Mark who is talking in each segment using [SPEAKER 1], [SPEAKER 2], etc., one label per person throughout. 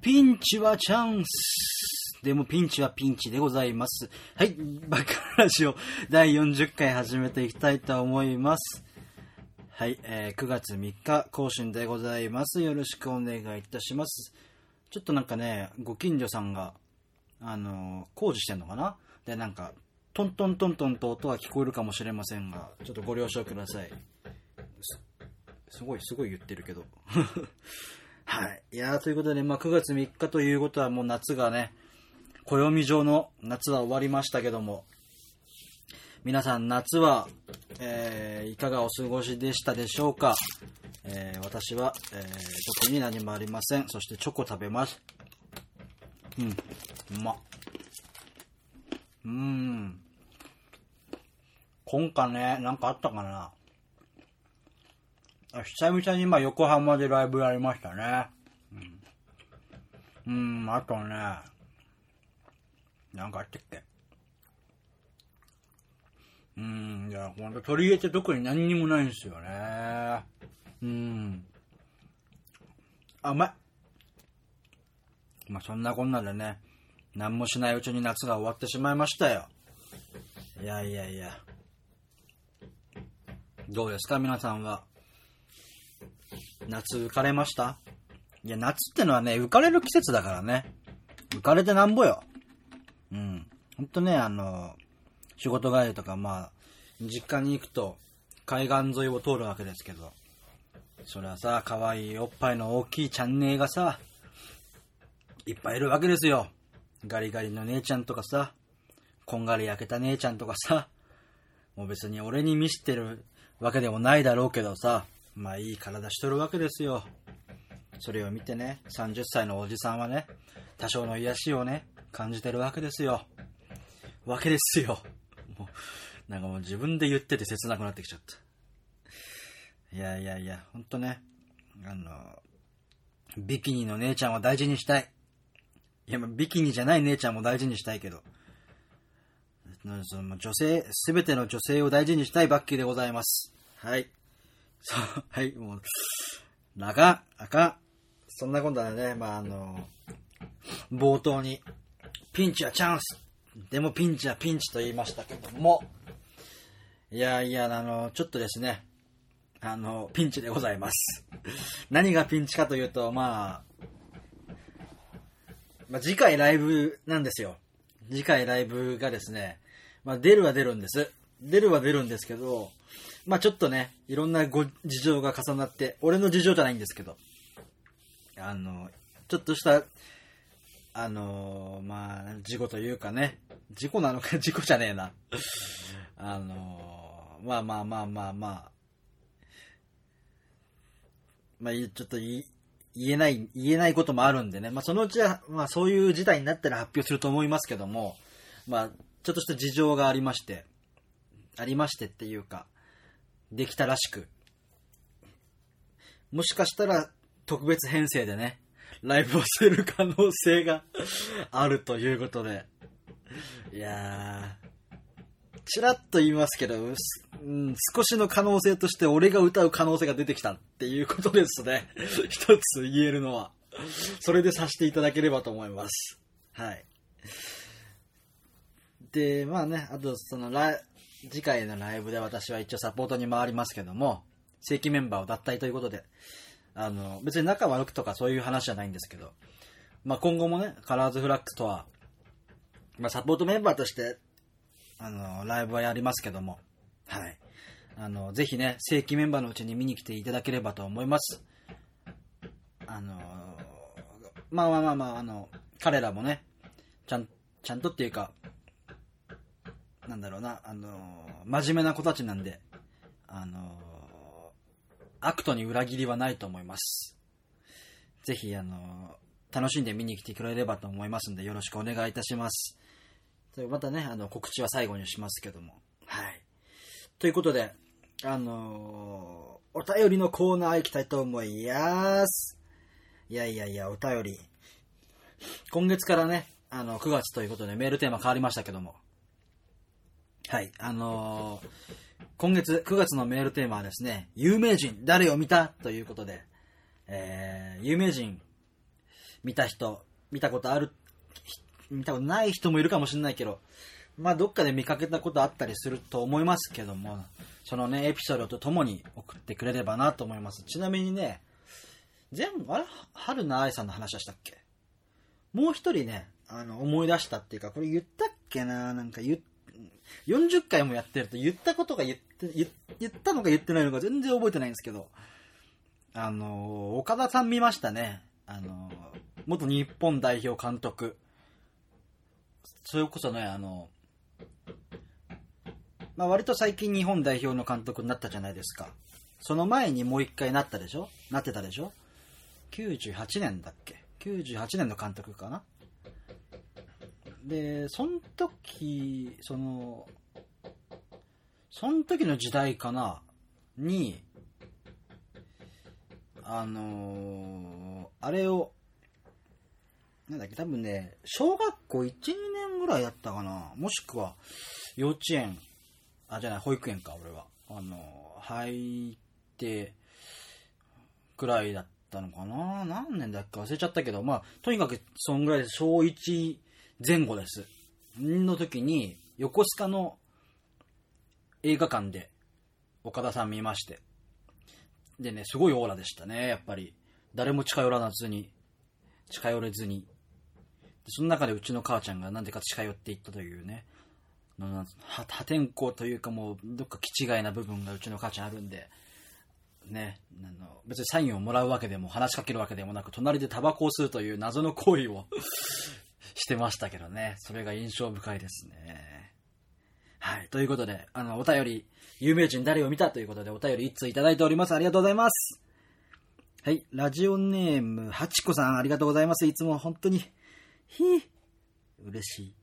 [SPEAKER 1] ピンチはチャンス。でもピンチはピンチでございます。はい。バカラジオ第40回始めていきたいと思います。はい。えー9月3日更新でございます。よろしくお願いいたします。ちょっとなんかね、ご近所さんが、あのー工事してんのかな？で、なんか、トントントントンと音は聞こえるかもしれませんが、ちょっとご了承ください。すすごい、すごい言ってるけど。はい。いや、ということで、まあ、9月3日ということはもう夏がね、暦上の夏は終わりましたけども、皆さん夏は、えーいかがお過ごしでしたでしょうか、えー私は、えー特に何もありません。そしてチョコ食べます。うん、うま。うーん。今回ね、なんかあったかな？久々にまあ横浜でライブやりましたね。うん、うんあとね、なんかあったっけ？うん、いや、ほんと取り入れて特に何にもないんですよね。うん。甘い。まあそんなこんなでね、何もしないうちに夏が終わってしまいましたよ。いやいやいや。どうですか？皆さんは。夏浮かれました？いや、夏ってのはね、浮かれる季節だからね。浮かれてなんぼよ。うん。ほんとね、あの、仕事帰りとか、まあ、実家に行くと、海岸沿いを通るわけですけど、それはさ、可愛いおっぱいの大きいチャンネルがさ、いっぱいいるわけですよ。ガリガリの姉ちゃんとかさ、こんがり焼けた姉ちゃんとかさ、もう別に俺に見せてるわけでもないだろうけどさ、まあいい体しとるわけですよ。それを見てね、30歳のおじさんはね、多少の癒しをね、感じてるわけですよ。わけですよ。もう、なんかもう自分で言ってて切なくなってきちゃった。いやいやいや、ほんとね、あの、ビキニの姉ちゃんを大事にしたい。いや、まビキニじゃない姉ちゃんも大事にしたいけど、その女性、すべての女性を大事にしたいバッキーでございます。はい。そう、はい、もう、あかん、あかん。そんなことはね、まあ、あの、冒頭に、ピンチはチャンスでもピンチはピンチと言いましたけども、いやいや、あの、ちょっとですね、あの、ピンチでございます。何がピンチかというと、まあ、まあ、次回ライブなんですよ。次回ライブがですね、まあ、出るは出るんです。出るは出るんですけど、まあ、ちょっとね、いろんなご事情が重なって、俺の事情じゃないんですけど、あの、ちょっとした、あの、まあ、事故というかね、事故なのか、事故じゃねえな。あの、まあまあまあまあまあ、まあ、ちょっと言い言えない、言えないこともあるんでね。まあ、そのうちは、まあ、そういう事態になったら発表すると思いますけども、まあ、ちょっとした事情がありまして、ありましてっていうか、できたらしく、もしかしたら特別編成でね、ライブをする可能性が あるということで、いやー、ちらっと言いますけど、うん、少しの可能性として俺が歌う可能性が出てきたっていうことですね。一つ言えるのは。それでさせていただければと思います。はい。で、まあね、あとそのラ、次回のライブで私は一応サポートに回りますけども、正規メンバーを脱退ということで、あの、別に仲悪くとかそういう話じゃないんですけど、まあ今後もね、カラーズフラッグとは、まあサポートメンバーとして、あの、ライブはやりますけども、はい。あの、ぜひね、正規メンバーのうちに見に来ていただければと思います。あの、まあまあまあまあ、あの、彼らもね、ちゃん、ちゃんとっていうか、なんだろうな、あの、真面目な子たちなんで、あの、アクトに裏切りはないと思います。ぜひ、あの、楽しんで見に来てくれればと思いますんで、よろしくお願いいたします。またね、あの、告知は最後にしますけども。はい。ということで、あのお便りのコーナー行きたいと思います。いやいやいや、お便り。今月からね、あの、9月ということでメールテーマ変わりましたけども。はい、あのー今月9月のメールテーマはですね、有名人誰を見たということで、えー、有名人、見た人、見たことある、見たことない人もいるかもしれないけど、まあどっかで見かけたことあったりすると思いますけども、そのね、エピソードとともに送ってくれればなと思います。ちなみにね、全部、あれ？春菜愛さんの話はしたっけ？もう一人ね、あの、思い出したっていうか、これ言ったっけな？なんか言、40回もやってると言ったことが言って、言ったのか言ってないのか全然覚えてないんですけど、あの、岡田さん見ましたね。あの、元日本代表監督。それこそね、あの、まあ割と最近日本代表の監督になったじゃないですか。その前にもう一回なったでしょ？なってたでしょ ?98 年だっけ ?98 年の監督かな？で、その時、その、その時の時代かなに、あのーあれを、なんだっけ、多分ね、小学校1、2年ぐらいだったかなもしくは、幼稚園、あ、じゃない、保育園か、俺は。あのー入って、くらいだったのかな何年だっけ忘れちゃったけど、まあ、とにかく、そんぐらいで。小1前後です。の時に、横須賀の映画館で、岡田さん見まして。でね、すごいオーラでしたね、やっぱり。誰も近寄らずに、近寄れずに。でその中でうちの母ちゃんがなんでか近寄っていったというね、の破破天荒というかもう、どっか気違いな部分がうちの母ちゃんあるんで、ね、あの別にサインをもらうわけでも話しかけるわけでもなく、隣でタバコを吸うという謎の行為をしてましたけどね、それが印象深いですね。はい。ということで、あの、お便り、有名人誰を見たということで、お便り一通いただいております。ありがとうございます。はい。ラジオネーム、はちこさん、ありがとうございます。いつも本当に、ひぃ、嬉しい。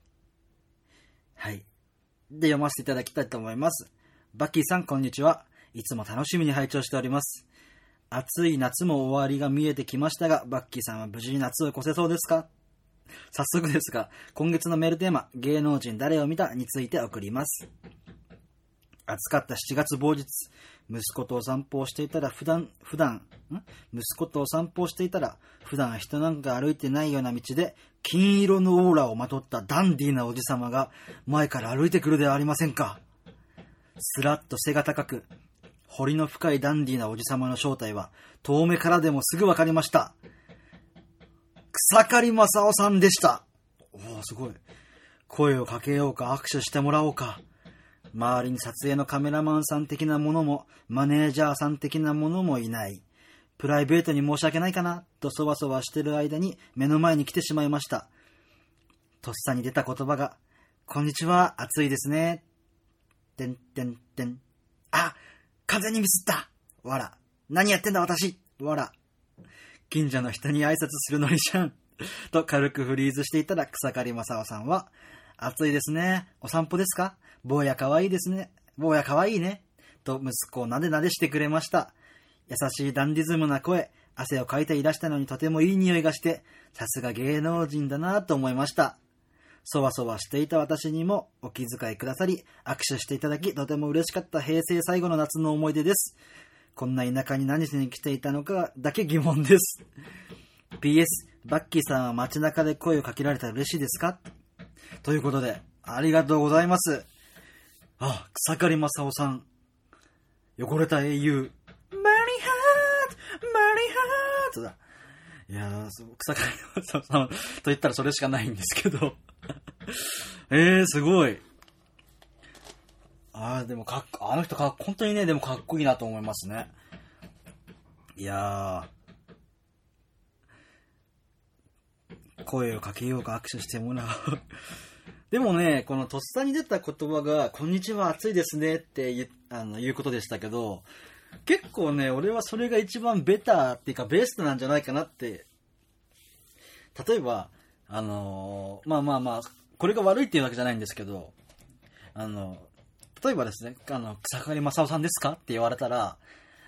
[SPEAKER 1] はい。で、読ませていただきたいと思います。バッキーさん、こんにちは。いつも楽しみに拝聴しております。暑い夏も終わりが見えてきましたが、バッキーさんは無事に夏を越せそうですか？早速ですが、今月のメールテーマ、芸能人誰を見たについて送ります。暑かった7月某日、息子とお散歩をしていたら普段、普段、ん？息子とお散歩をしていたら、普段人なんか歩いてないような道で、金色のオーラをまとったダンディーなおじさまが前から歩いてくるではありませんか。すらっと背が高く、彫りの深いダンディーなおじさまの正体は、遠目からでもすぐわかりました。草刈正雄さんでした。おお、すごい。声をかけようか、握手してもらおうか。周りに撮影のカメラマンさん的なものも、マネージャーさん的なものもいない。プライベートに申し訳ないかな、とそわそわしてる間に目の前に来てしまいました。とっさに出た言葉が、こんにちは、暑いですね。てんてんてん。あ、完全にミスった。わら。何やってんだ私。わら。近所の人に挨拶するのにじゃん。と軽くフリーズしていたら草刈正雄さんは、暑いですね。お散歩ですか？坊や可愛いですね。坊や可愛いね。と息子をなでなでしてくれました。優しいダンディズムな声、汗をかいていらしたのにとてもいい匂いがして、さすが芸能人だなと思いました。そわそわしていた私にもお気遣いくださり、握手していただき、とても嬉しかった平成最後の夏の思い出です。こんな田舎に何しに来ていたのかだけ疑問です。PS、バッキーさんは街中で声をかけられたら嬉しいですか？ということで、ありがとうございます。あ、草刈正雄さん。汚れた英雄。マリハートマリハートだ。いやー、そう草刈正雄さんと言ったらそれしかないんですけど。えー、すごい。あー、でもかっこ、あの人か、本当にね、でもかっこいいなと思いますね。いやー、声をかけようか握手してもらう。でもね、このとっさに出た言葉が、こんにちは、暑いですねって言あの言うことでしたけど、結構ね、俺はそれが一番ベターっていうかベストなんじゃないかなって。例えば、あのーまあまあまあ、これが悪いっていうわけじゃないんですけど、あの、例えばですね、あの、草刈正雄さんですかって言われたら、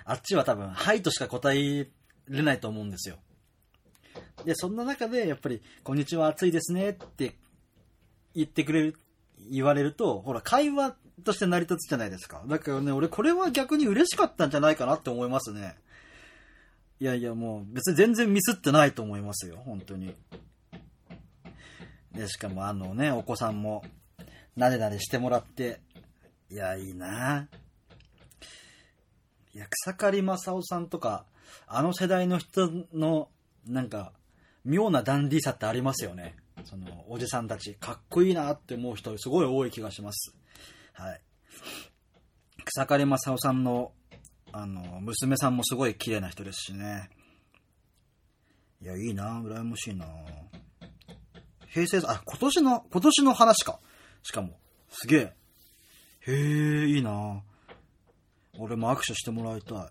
[SPEAKER 1] あっちは多分、はいとしか答えれないと思うんですよ。で、そんな中で、やっぱり、こんにちは、暑いですねって言ってくれる、言われると、ほら、会話として成り立つじゃないですか。だからね、俺これは逆に嬉しかったんじゃないかなって思いますね。いやいや、もう別に全然ミスってないと思いますよ、本当に。で、しかもあのね、お子さんも、なでなでしてもらって、いや、いいないや、草刈正雄さんとか、あの世代の人の、なんか、妙なダンディーさってありますよね。その、おじさんたち、かっこいいなって思う人、すごい多い気がします。はい。草刈正雄さんの、あの、娘さんもすごい綺麗な人ですしね。いや、いいな羨ましいな平成、あ、今年の、今年の話か。しかも、すげえ。へえ、いいな俺も握手してもらいたい。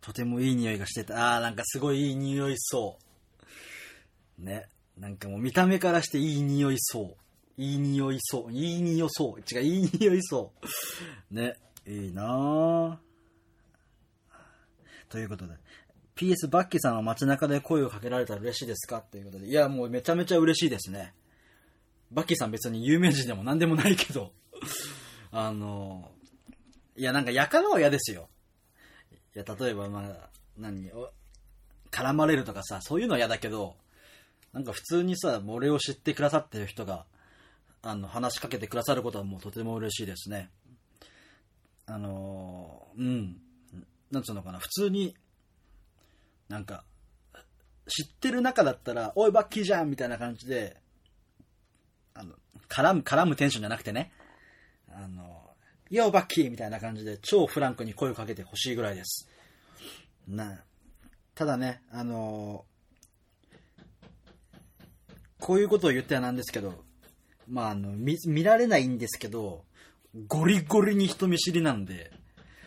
[SPEAKER 1] とてもいい匂いがしてた。あー、なんかすごいいい匂いそう。ね。なんかもう見た目からしていい匂いそう。いい匂いそう。いい匂いそう。違う、いい匂いそう。ね。いいなぁ。ということで。PS バッキーさんは街中で声をかけられたら嬉しいですか？っていうことで。いや、もうめちゃめちゃ嬉しいですね。バッキーさん別に有名人でも何でもないけど。あの、いや、なんかやかのは嫌ですよ。いや、例えば、まあ、何、絡まれるとかさ、そういうのは嫌だけど、なんか普通にさ、俺を知ってくださってる人が、あの、話しかけてくださることはもうとても嬉しいですね。あのーうん。なんつうのかな、普通に、なんか、知ってる中だったら、おい、バッキーじゃんみたいな感じで、あの、絡む、絡むテンションじゃなくてね、あの、ヨーバッキーみたいな感じで超フランクに声をかけてほしいぐらいです。な、ただね、あのこういうことを言ってはなんですけど、まあ、あの、見、見られないんですけど、ゴリゴリに人見知りなんで、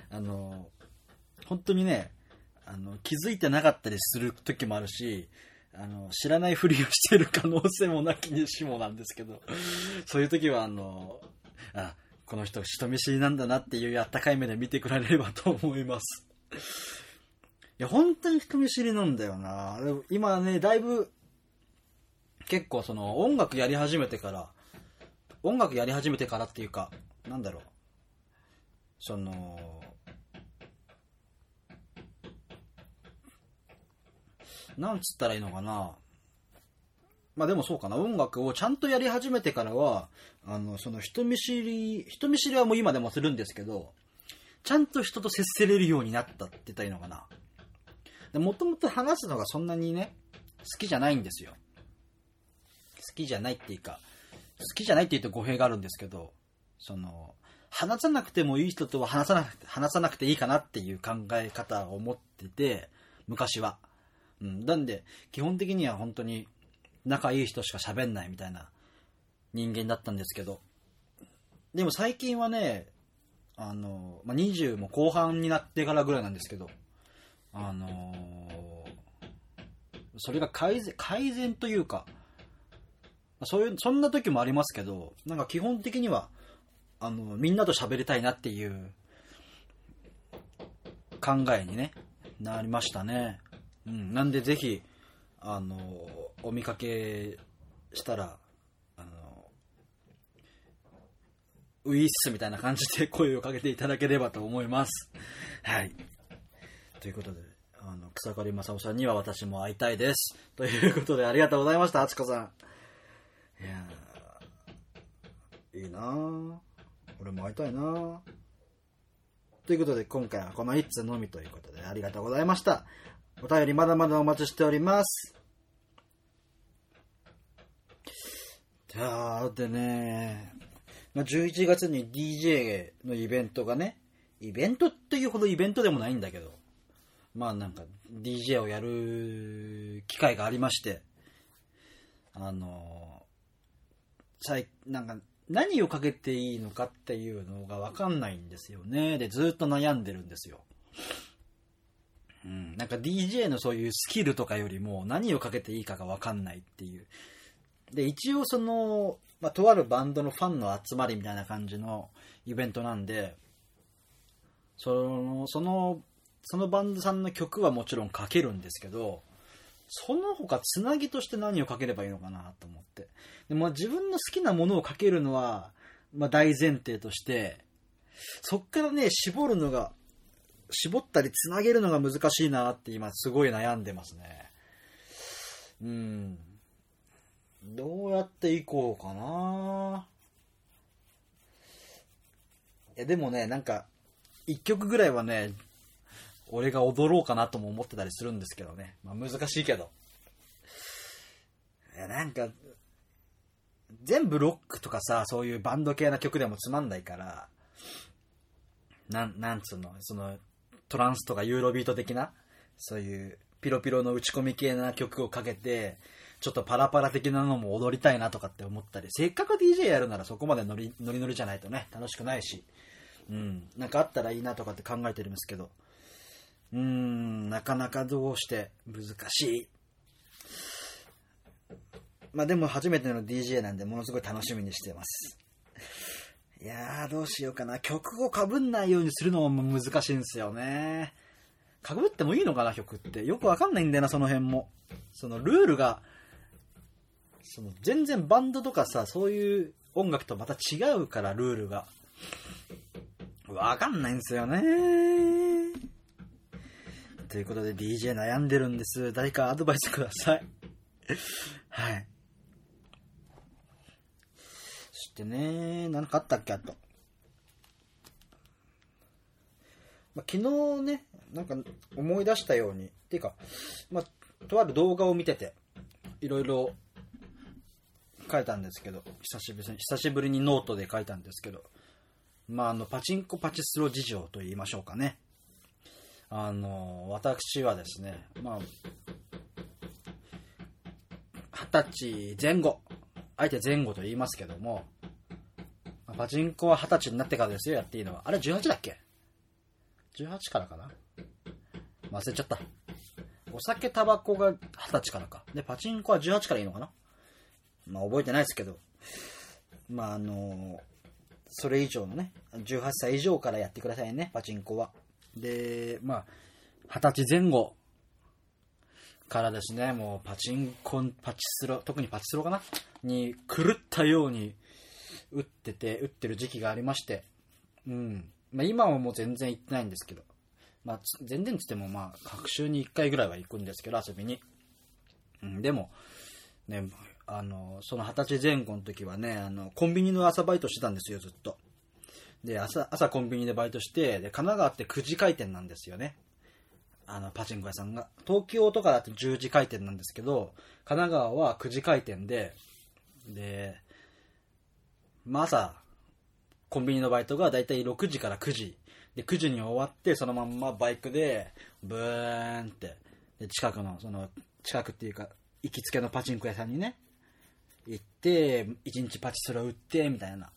[SPEAKER 1] あの本当にね、あの、気づいてなかったりする時もあるし、あの、知らないふりをしてる可能性もなきにしもなんですけど、そういう時は、あの、あ、この人人見知りなんだなっていうあったかい目で見てくれればと思います。いや、本当に人見知りなんだよな。今ね、だいぶ、結構その音楽やり始めてから、音楽やり始めてからっていうか、なんだろう。その、なんつったらいいのかな。まあでもそうかな。音楽をちゃんとやり始めてからは、あの、その人見知り、人見知りはもう今でもするんですけど、ちゃんと人と接せれるようになったって言ったらいいのかな。もともと話すのがそんなにね、好きじゃないんですよ。好きじゃないっていうか、好きじゃないって言うと語弊があるんですけど、その、話さなくてもいい人とは話さなくて、話さなくていいかなっていう考え方を持ってて、昔は。うん。なんで、基本的には本当に仲いい人しか喋んないみたいな人間だったんですけど。でも最近はね、あの、まあ、20も後半になってからぐらいなんですけど、あのそれが改善、改善というか、そういう、そんな時もありますけど、なんか基本的には、あの、みんなと喋りたいなっていう考えにね、なりましたね。うん。なんでぜひ、あの、お見かけしたら、あの、ウィッスみたいな感じで 声をかけていただければと思います。はい。ということで、あの、草刈正雄さんには私も会いたいです。ということで、ありがとうございました、あちこさん。いやいいなぁ。俺も会いたいなぁ。ということで、今回はこの1通のみということで、ありがとうございました。お便りまだまだお待ちしております。じゃあ、でね、まあ、11月に DJ のイベントがね、イベントっていうほどイベントでもないんだけど、まあなんか DJ をやる機会がありまして、あの、最、なんか何をかけていいのかっていうのがわかんないんですよね。で、ずっと悩んでるんですよ。うん、なんか DJ のそういうスキルとかよりも何をかけていいかがわかんないっていう。で、一応その、まあ、とあるバンドのファンの集まりみたいな感じのイベントなんで、その、その、そのバンドさんの曲はもちろんかけるんですけど、その他つなぎとして何をかければいいのかなと思って。でも自分の好きなものをかけるのは、まあ大前提として、そっからね、絞るのが絞ったりつなげるのが難しいなって今すごい悩んでますね。うん。どうやっていこうかないや、でもね、なんか、一曲ぐらいはね、俺が踊ろうかなとも思ってたりするんですけどね。まあ難しいけど。いや、なんか、全部ロックとかさ、そういうバンド系な曲でもつまんないから、な、なんつうの、その、トランスとかユーロビート的な、そういうピロピロの打ち込み系な曲をかけて、ちょっとパラパラ的なのも踊りたいなとかって思ったり、せっかく DJ やるならそこまでノリノリノリじゃないとね、楽しくないし、うん、なんかあったらいいなとかって考えてるんですけど、うーん、なかなかどうして難しい。まあでも初めての DJ なんでものすごい楽しみにしてます。いやー、どうしようかな。曲をかぶんないようにするのも難しいんですよね。かぶってもいいのかな、曲って。よくわかんないんだよな、その辺も。そのルールが、その全然バンドとかさ、そういう音楽とまた違うから、ルールが。わかんないんですよね。ということで DJ 悩んでるんです。誰かアドバイスください。はい。そしてね、何かあったっけあと。まあ、昨日ね、なんか思い出したように、っていうか、まあ、とある動画を見てて、いろいろ書いたんですけど、久しぶりに、久しぶりにノートで書いたんですけど、まあ、あの、パチンコパチスロ事情と言いましょうかね。あの、私はですね、まあ、二十歳前後、あえて前後と言いますけども、パチンコは二十歳になってからですよ、やっていいのは。あれ18だっけ ?18 からかな？忘れちゃった。お酒、タバコが二十歳からか。で、パチンコは18からいいのかな？まあ覚えてないですけど。まああのそれ以上のね、18歳以上からやってくださいね、パチンコは。で、まあ、20歳前後からですね、もうパチンコ、パチスロ、特にパチスロかな？に狂ったように打ってて、打ってる時期がありまして、うん。まあ今はもう全然行ってないんですけど、まあ全然つってもまあ、各週に1回ぐらいは行くんですけど、遊びに。うん、でも、ね、あの、その二十歳前後の時はね、あの、コンビニの朝バイトしてたんですよ、ずっと。で、朝、朝コンビニでバイトして、で、神奈川って9時開店なんですよね。あの、パチンコ屋さんが。東京とかだと10時開店なんですけど、神奈川は9時開店で、で、まあ朝、コンビニのバイトがだいたい6時から9時。で、9時に終わって、そのまんまバイクで、ブーンって、で、近くの、その、近くっていうか、行きつけのパチンコ屋さんにね、行って、一日パチスロ売って、みたいな、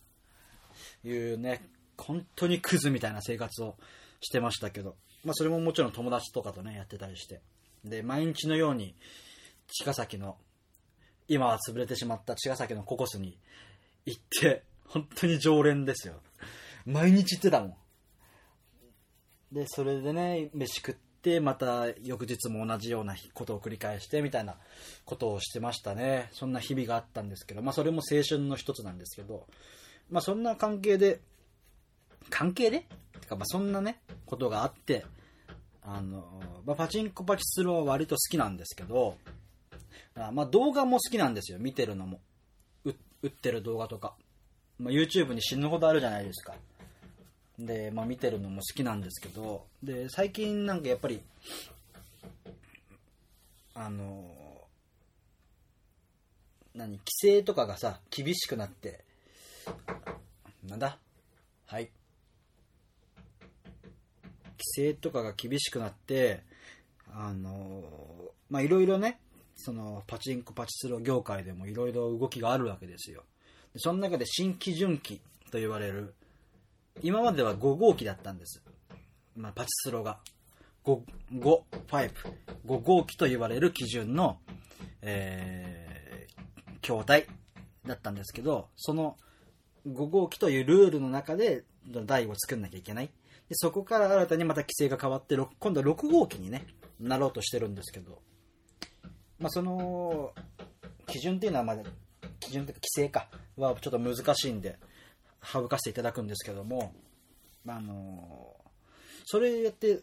[SPEAKER 1] いうね、本当にクズみたいな生活をしてましたけど、まあそれももちろん友達とかとね、やってたりして。で、毎日のように、茅ヶ崎の、今は潰れてしまった茅ヶ崎のココスに行って、本当に常連ですよ。毎日行ってたもん。で、それでね、飯食って、また翌日も同じようなことを繰り返して、みたいなことをしてましたね。そんな日々があったんですけど、まあそれも青春の一つなんですけど、まあそんな関係で、関係で？てかまあそんなね、ことがあって、あの、まあ、パチンコパチスロは割と好きなんですけど、まあ動画も好きなんですよ、見てるのも。打ってる動画とか。まあ、YouTube に死ぬほどあるじゃないですか。で、まあ見てるのも好きなんですけど、で、最近なんかやっぱり、あの、何、規制とかがさ、厳しくなって、なんだ？はい。規制とかが厳しくなって、あの、まあ、いろいろね、その、パチンコパチスロ業界でもいろいろ動きがあるわけですよ。でその中で新基準機と言われる、今までは5号機だったんです。まあ、パチスロが。5、5、5、5号機と言われる基準の、えー、筐体だったんですけど、その5号機というルールの中で台を作んなきゃいけない。でそこから新たにまた規制が変わって、今度は6号機にね、なろうとしてるんですけど、まあ、その、基準っていうのは、まだ、基準というか規制か、はちょっと難しいんで、省かせていただくんですけども、あ、あの、それやって、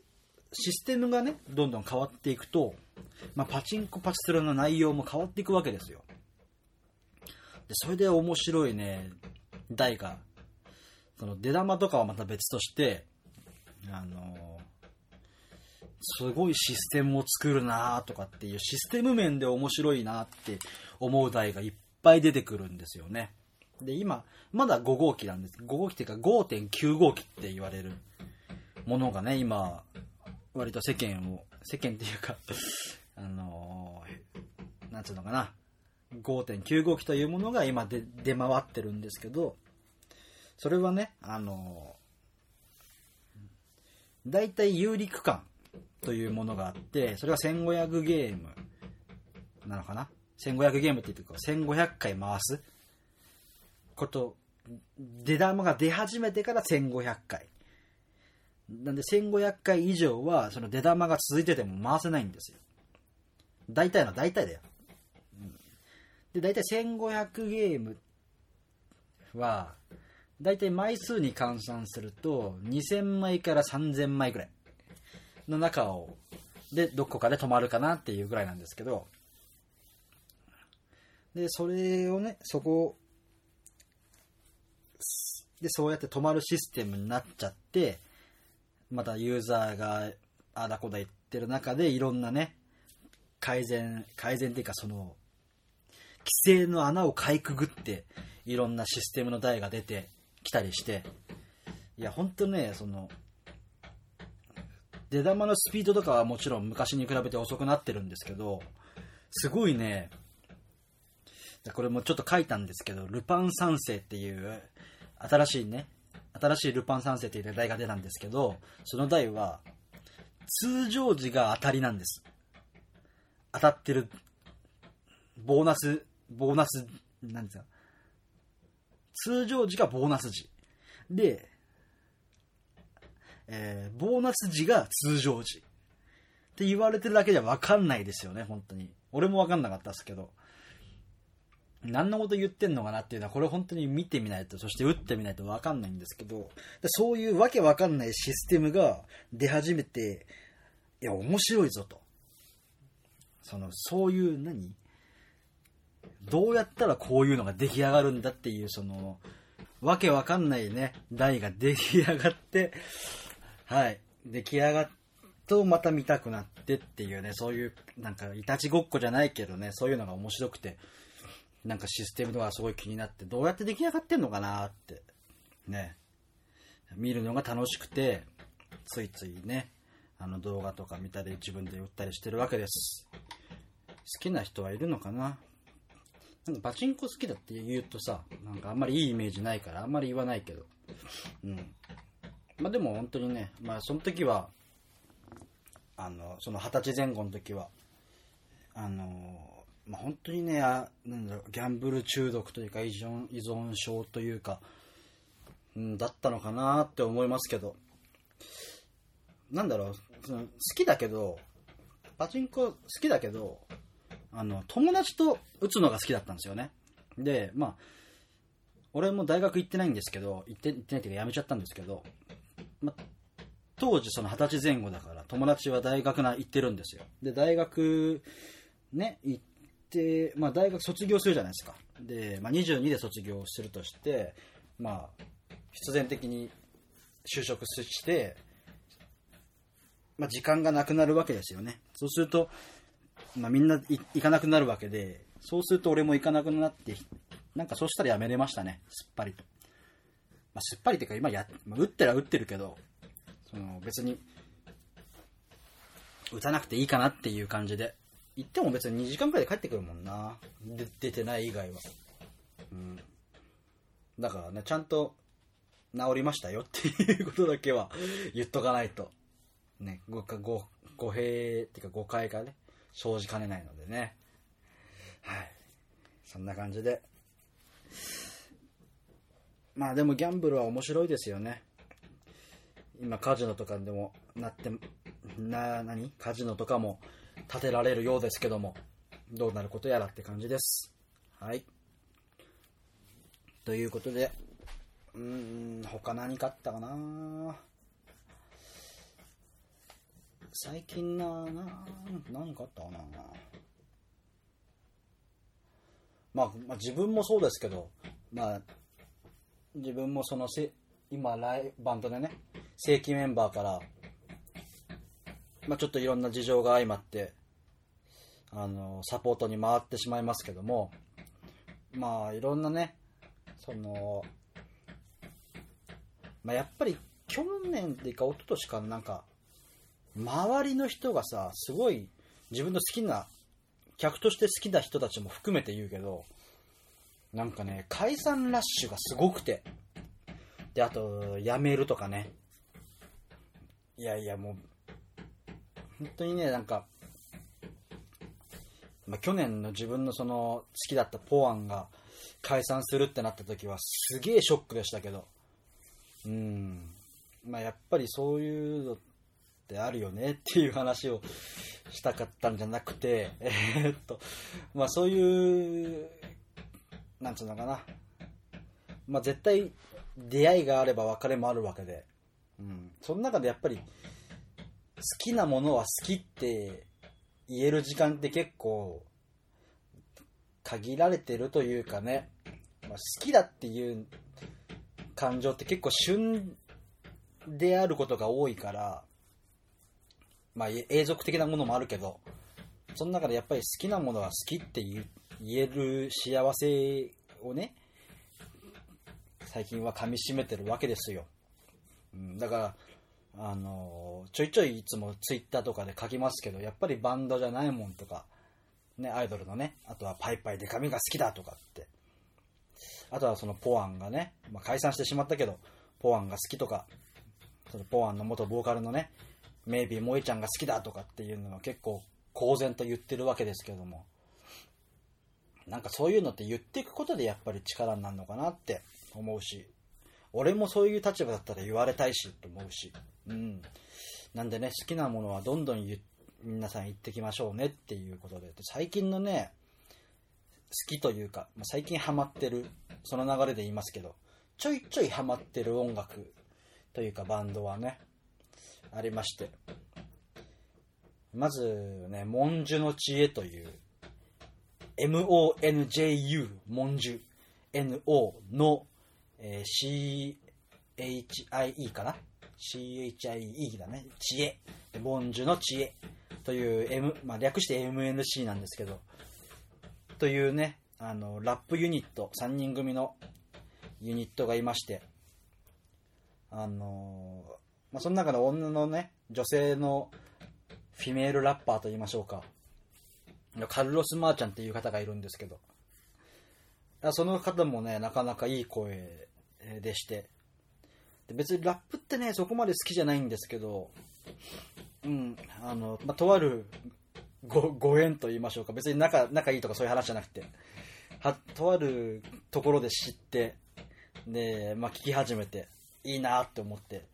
[SPEAKER 1] システムがね、どんどん変わっていくと、まあ、パチンコパチスロの内容も変わっていくわけですよ。で、それで面白いね、台が、その出玉とかはまた別として、あのすごいシステムを作るなとかっていうシステム面で面白いなって思う台がいっぱい出てくるんですよね。で、今、まだ5号機なんです。5号機っていうか5.9号機って言われるものがね、今、割と世間を、世間っていうか、あのーなんつうのかな、5.9号機というものが今で出回ってるんですけど、それはね、あのー、大体有利区間というものがあって、それは1500ゲームなのかな ?1500 ゲームって言って、1500回回すこと、出玉が出始めてから1500回。なんで1500回以上は、その出玉が続いてても回せないんですよ。大体の大体だよ。うんで、大体1500ゲームは、大体枚数に換算すると、2000枚から3000枚ぐらいの中を、で、どこかで止まるかなっていうぐらいなんですけど、で、それをね、そこ、で、そうやって止まるシステムになっちゃって、またユーザーがあだこだ言ってる中でいろんなね、改善、改善っていうかその、規制の穴をかいくぐって、いろんなシステムの台が出てきたりして、いや、ほんとね、その、出玉のスピードとかはもちろん昔に比べて遅くなってるんですけど、すごいね、これもちょっと書いたんですけど、ルパン三世っていう、新しいね、新しいルパン三世っていう台が出たんですけど、その台は、通常時が当たりなんです。当たってる、ボーナス、ボーナス、なんですか。通常時がボーナス時。で、えーボーナス時が通常時。って言われてるだけじゃ分かんないですよね、本当に。俺も分かんなかったですけど。何のこと言ってんのかなっていうのは、これ本当に見てみないと、そして打ってみないと分かんないんですけど、そういうわけ分かんないシステムが出始めて、いや、面白いぞと。その、そういう何、どうやったらこういうのが出来上がるんだっていう、その、わけわかんないね、台が出来上がって、はい、出来上がっとまた見たくなってっていうね、そういう、なんか、いたちごっこじゃないけどね、そういうのが面白くて、なんかシステムとかすごい気になって、どうやって出来上がってんのかなって、ね、見るのが楽しくて、ついついね、あの動画とか見たり自分で売ったりしてるわけです。好きな人はいるのかな？なんかパチンコ好きだって言うとさ、なんかあんまりいいイメージないからあんまり言わないけど。うん。まあでも本当にね、まあその時は、あの、その二十歳前後の時は、あの、まあ本当にね、あなんだろう、ギャンブル中毒というか依存、依存症というか、うん、だったのかなって思いますけど、なんだろう、その好きだけど、パチンコ好きだけど、あの、友達と打つのが好きだったんですよね。で、まあ、俺も大学行ってないんですけど、行って行ってないっていうか辞めちゃったんですけど、ま、当時その二十歳前後だから友達は大学な行ってるんですよ。で、大学ね、行って、まあ大学卒業するじゃないですか。で、まあ22で卒業するとして、まあ、必然的に就職して、まあ時間がなくなるわけですよね。そうすると、まあみんな行かなくなるわけで、そうすると俺も行かなくなって、なんかそうしたらやめれましたね、すっぱりと。まあ、すっぱりっていうか今や、まあ、打ってるは打ってるけど、その別に、打たなくていいかなっていう感じで。行っても別に2時間くらいで帰ってくるもんな。で出てない以外は。うん。だからね、ちゃんと治りましたよっていうことだけは言っとかないと。ね、ごかご語弊っていうか誤解がね、生じかねないのでね。はい。そんな感じで。まあでもギャンブルは面白いですよね。今カジノとかでもなって、な、何？カジノとかも建てられるようですけども、どうなることやらって感じです。はい。ということで、うん、他何かあったかな？最近な、な、なんかあったかな？まあ、まあ、自分もそうですけど、まあ、自分もそのせ、今ライ、バンドでね、正規メンバーから、まあちょっといろんな事情が相まって、あの、サポートに回ってしまいますけども、まあいろんなね、その、まあやっぱり去年っていうか一昨年かなんか、周りの人がさ、すごい自分の好きな、客として好きな人たちも含めて言うけど、なんかね、解散ラッシュがすごくて、で、あと、辞めるとかね。いやいや、もう、本当にね、なんか、まあ、去年の自分のその好きだったポアンが解散するってなった時はすげえショックでしたけど、うん、まあやっぱりそういうのってあるよねっていう話をしたかったんじゃなくて、えーっと、まあそういう、なんつうのかな、まあ絶対出会いがあれば別れもあるわけで、うん、その中でやっぱり好きなものは好きって言える時間って結構限られてるというかね、まあ、好きだっていう感情って結構旬であることが多いから、まあ永続的なものもあるけど、その中でやっぱり好きなものは好きって言う言える幸せをね、最近は噛み締めてるわけですよ。うん、だから、あのちょいちょいいつもツイッターとかで書きますけど、やっぱりバンドじゃないもんとか、ね、アイドルのね、あとはパイパイデカミが好きだとかって、あとはそのポアンがね、まあ、解散してしまったけど、ポアンが好きとか、そのポアンの元ボーカルのね、メイビー萌えちゃんが好きだとかっていうのは結構公然と言ってるわけですけども、なんかそういうのって言っていくことでやっぱり力になるのかなって思うし、俺もそういう立場だったら言われたいしと思うし、うん。なんでね、好きなものはどんどん皆さん言ってきましょうねっていうことで、最近のね、好きというか、最近ハマってる、その流れで言いますけど、ちょいちょいハマってる音楽というかバンドはね、ありまして、まずね、モンジュの知恵という、MONJU、モンジュ、NO の、えー CHIE かな ?CHIE だね。知恵。モンジュの知恵。という、M、まあ、略して MNC なんですけど、というね、あの、ラップユニット、3人組のユニットがいまして、あのまあ、その中の女のね、女性のフィメールラッパーと言いましょうか。カルロス・マーちゃんっていう方がいるんですけど、その方もね、なかなかいい声でして、別にラップってね、そこまで好きじゃないんですけど、うん、あの、まあ、とあるごご縁と言いましょうか、別に仲仲いいとかそういう話じゃなくて、はとあるところで知って、で、まあ、聞き始めて、いいなって思って、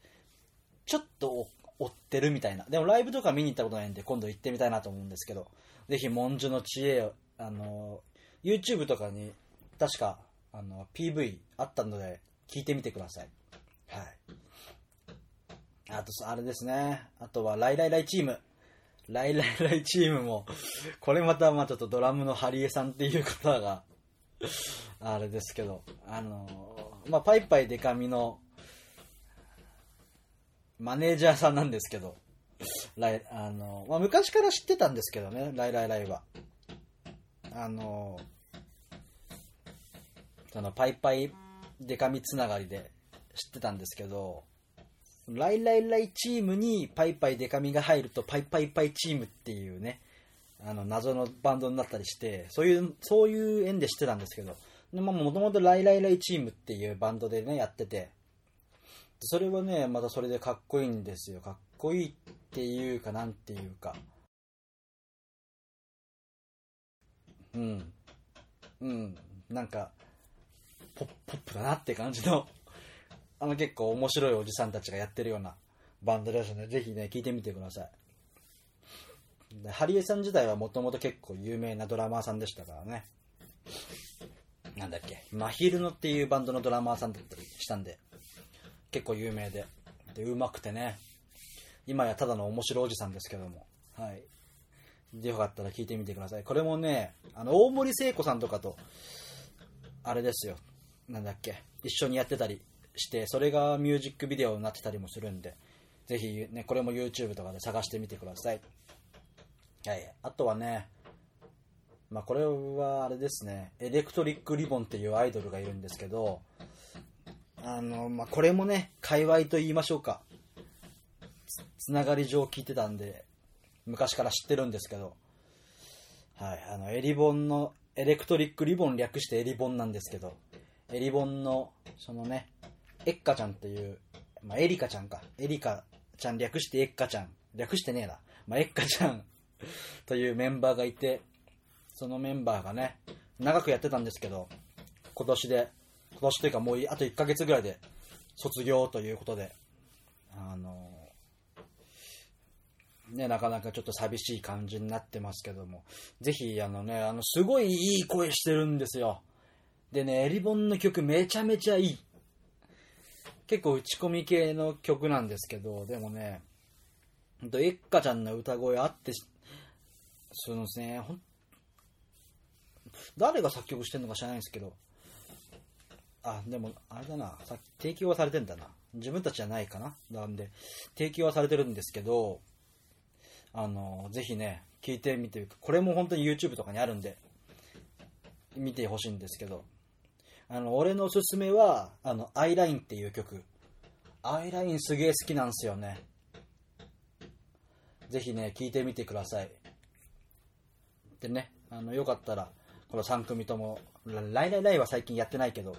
[SPEAKER 1] ちょっと追ってるみたいな。でもライブとか見に行ったことないんで、今度行ってみたいなと思うんですけど、ぜひ、文殊の知恵を、あの、YouTube とかに、確か、あの、PV あったので、聞いてみてください。はい。あと、あれですね。あとは、ライライライチーム。ライライライチームも、これまた、まあちょっとドラムのハリエさんっていう方が、あれですけど、あの、まあパイパイデカミの、マネージャーさんなんですけど、ライあの、まあ、昔から知ってたんですけどね、ライライライは。あの、そのパイパイデカミつながりで知ってたんですけど、ライライライチームにパイパイデカミが入るとパイパイパイチームっていうね、あの謎のバンドになったりして、そういう、そういう縁で知ってたんですけど、でもともとライライライチームっていうバンドでね、やってて、それはね、またそれでかっこいいんですよ。かっこいいっていうか、なんていうか。うん。うん。なんか、ポップだなって感じの、あの結構面白いおじさんたちがやってるようなバンドですね。ぜひね、聞いてみてください。でハリエさん自体はもともと結構有名なドラマーさんでしたからね。なんだっけ、マヒルノっていうバンドのドラマーさんだったりしたんで、結構有名で。で、うまくてね。今やただの面白おじさんですけども。はい。でよかったら聞いてみてください。これもね、あの、大森聖子さんとかと、あれですよ。なんだっけ。一緒にやってたりして、それがミュージックビデオになってたりもするんで、ぜひね、これも YouTube とかで探してみてください。はい。あとはね、まあこれはあれですね、エレクトリックリボンっていうアイドルがいるんですけど、あの、まあこれもね、界隈と言いましょうか。つながり上聞いてたんで、昔から知ってるんですけど、はい、あの、エリボンの、エレクトリックリボン略してエリボンなんですけど、エリボンの、そのね、エッカちゃんっていう、まあ、エリカちゃんか。エリカちゃん略してエッカちゃん。略してねえな。まあ、エッカちゃん というメンバーがいて、そのメンバーがね、長くやってたんですけど、今年で、今年というかもうあと1ヶ月ぐらいで卒業ということで、あの、ね、なかなかちょっと寂しい感じになってますけども、ぜひ、あのね、あの、すごいいい声してるんですよ。でね、エリボンの曲めちゃめちゃいい。結構打ち込み系の曲なんですけど、でもね、ほんと、エッカちゃんの歌声あって、そのですね、ほん、誰が作曲してんのか知らないんですけど、あ、でも、あれだな、さっき提供はされてんだな。自分たちじゃないかな。なんで、提供はされてるんですけど、あの、ぜひね、聞いてみて、これも本当に YouTube とかにあるんで、見てほしいんですけど、あの、俺のおすすめは、あの、アイラインっていう曲。アイラインすげえ好きなんですよね。ぜひね、聞いてみてください。でね、あの、よかったら、この3組とも、ライライライは最近やってないけど、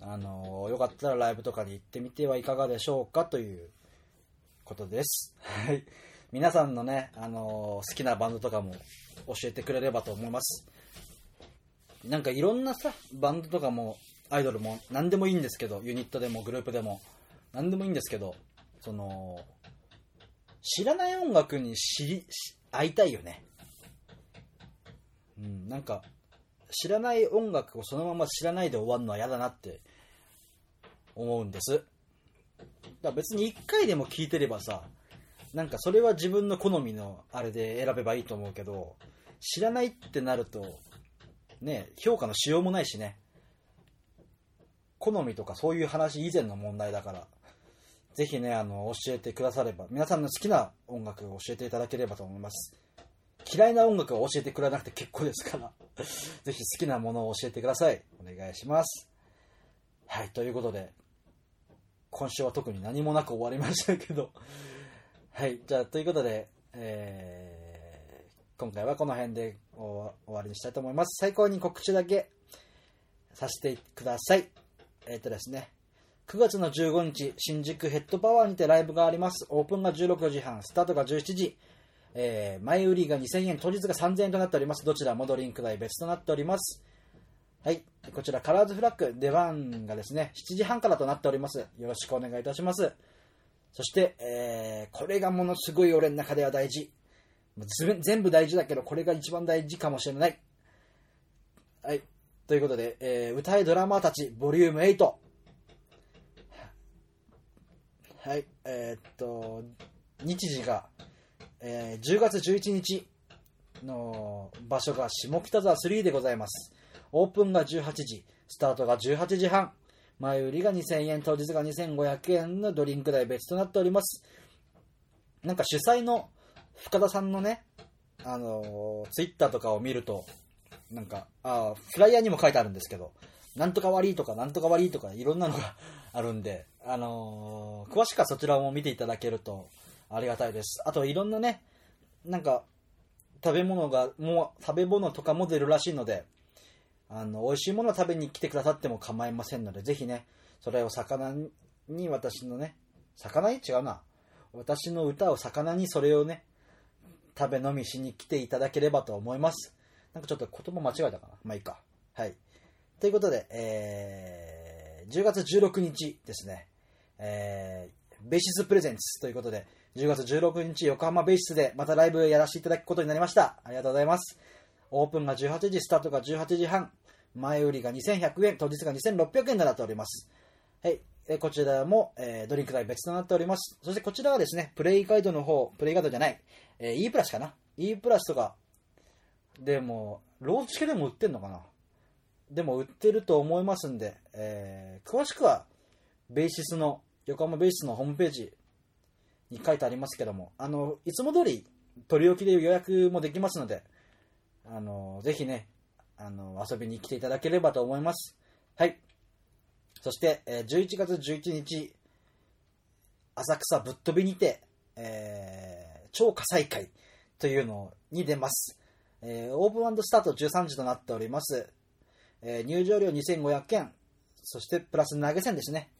[SPEAKER 1] あの、よかったらライブとかに行ってみてはいかがでしょうかということです。はい。皆さんのね、あの好きなバンドとかも教えてくれればと思います。なんかいろんなさ、バンドとかも、アイドルも何でもいいんですけど、ユニットでもグループでも、何でもいいんですけど、その、知らない音楽に知り、し会いたいよね。うん、なんか、知らない音楽をそのまま知らないで終わるのは嫌だなって思うんです。だから別に一回でも聞いてればさ、なんかそれは自分の好みのあれで選べばいいと思うけど、知らないってなると、ね、評価のしようもないしね。好みとかそういう話以前の問題だから、ぜひね、あの、教えてくだされば、皆さんの好きな音楽を教えていただければと思います。嫌いな音楽を教えてくれなくて 結構ですから、ぜひ好きなものを教えてください。お願いします。はい、ということで、今週は特に何もなく終わりましたけど、はい、じゃあ、ということで、えー、今回はこの辺で終わりにしたいと思います。最高に告知だけさせてください。えっ、とですね、9月の15日、新宿ヘッドパワーにてライブがあります。オープンが16時半、スタートが17時。えー、前売りが2000円、当日が3000円となっております。どちらもドリンク代別となっております。はい。こちら、カラーズフラッグ、出番がですね、7時半からとなっております。よろしくお願いいたします。そして、えー、これがものすごい俺の中では大事。全部大事だけど、これが一番大事かもしれない。はい。ということで、えー、歌いドラマーたち、ボリューム8。はい。えーっと、日時が、えー10月11日の場所が下北沢3でございます。オープンが18時、スタートが18時半、前売りが2000円、当日が2500円のドリンク代別となっております。なんか主催の深田さんのね、あのーツイッターとかを見ると、なんか、あフライヤーにも書いてあるんですけど、なんとか悪いとか、なんとか悪いとか、いろんなのが あるんで、あのー詳しくはそちらも見ていただけるとありがたいです。あと、いろんなね、なんか、食べ物が、もう、食べ物とかも出るらしいので、あの、美味しいものを食べに来てくださっても構いませんので、ぜひね、それを魚に私のね、魚に？違うな。私の歌を魚にそれをね、食べ飲みしに来ていただければと思います。なんかちょっと言葉間違えたかな。まあいいか。はい。ということで、えー、10月16日ですね、えー、ベーシスプレゼンツということで、10月16日横浜ベーシスでまたライブやらせていただくことになりました。ありがとうございます。オープンが18時、スタートが18時半、前売りが2100円、当日が2600円となっております。はい。えこちらも、えードリンク代別となっております。そしてこちらはですね、プレイガイドの方、プレイガイドじゃない、えー E プラスかな ?E プラスとか、でも、ローチ系でも売ってんのかなでも売ってると思いますんで、えー詳しくは、ベーシスの、横浜ベーシスのホームページに書いてありますけども、あの、いつも通り取り置きで予約もできますので、あの、ぜひね、あの、遊びに来ていただければと思います。はい。そして、えー11月11日、浅草ぶっ飛びにて、えー超火災会というのに出ます。えーオープンスタート13時となっております。えー入場料2500円、そしてプラス投げ銭ですね。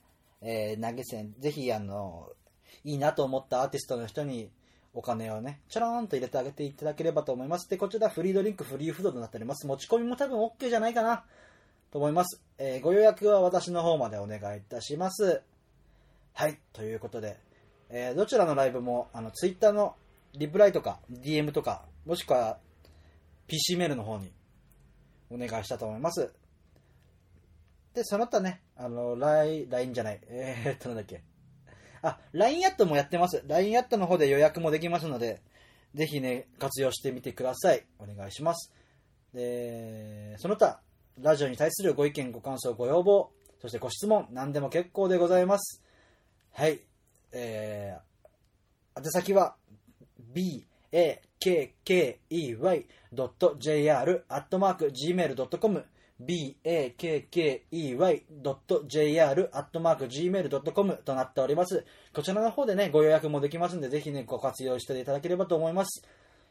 [SPEAKER 1] えー投げ銭、ぜひ、あの、いいなと思ったアーティストの人にお金をね、ちょろーんと入れてあげていただければと思います。で、こちらフリードリンク、フリーフードとなっております。持ち込みも多分 OK じゃないかなと思います。えーご予約は私の方までお願いいたします。はい、ということで、えーどちらのライブも、あの、ツイッターのリプライとか、DM とか、もしくは PC メールの方にお願いしたと思います。で、その他ね、あの、LINE、LINE じゃない、えー、っと、なんだっけ。あ、LINE アットもやってます。LINE アットの方で予約もできますので、ぜひね、活用してみてください。お願いします。で、その他、ラジオに対するご意見、ご感想、ご要望、そしてご質問、何でも結構でございます。はい。えー、宛先は、b, a, k, k, e, y.jr.gmail.com bakkey.jr.gmail.com となっております。こちらの方でね、ご予約もできますんで、ぜひね、ご活用していただければと思います。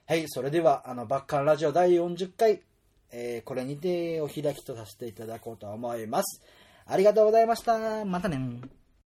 [SPEAKER 1] はい、それでは、あの、バッカンラジオ第40回、えーこれにてお開きとさせていただこうと思います。ありがとうございました。またね。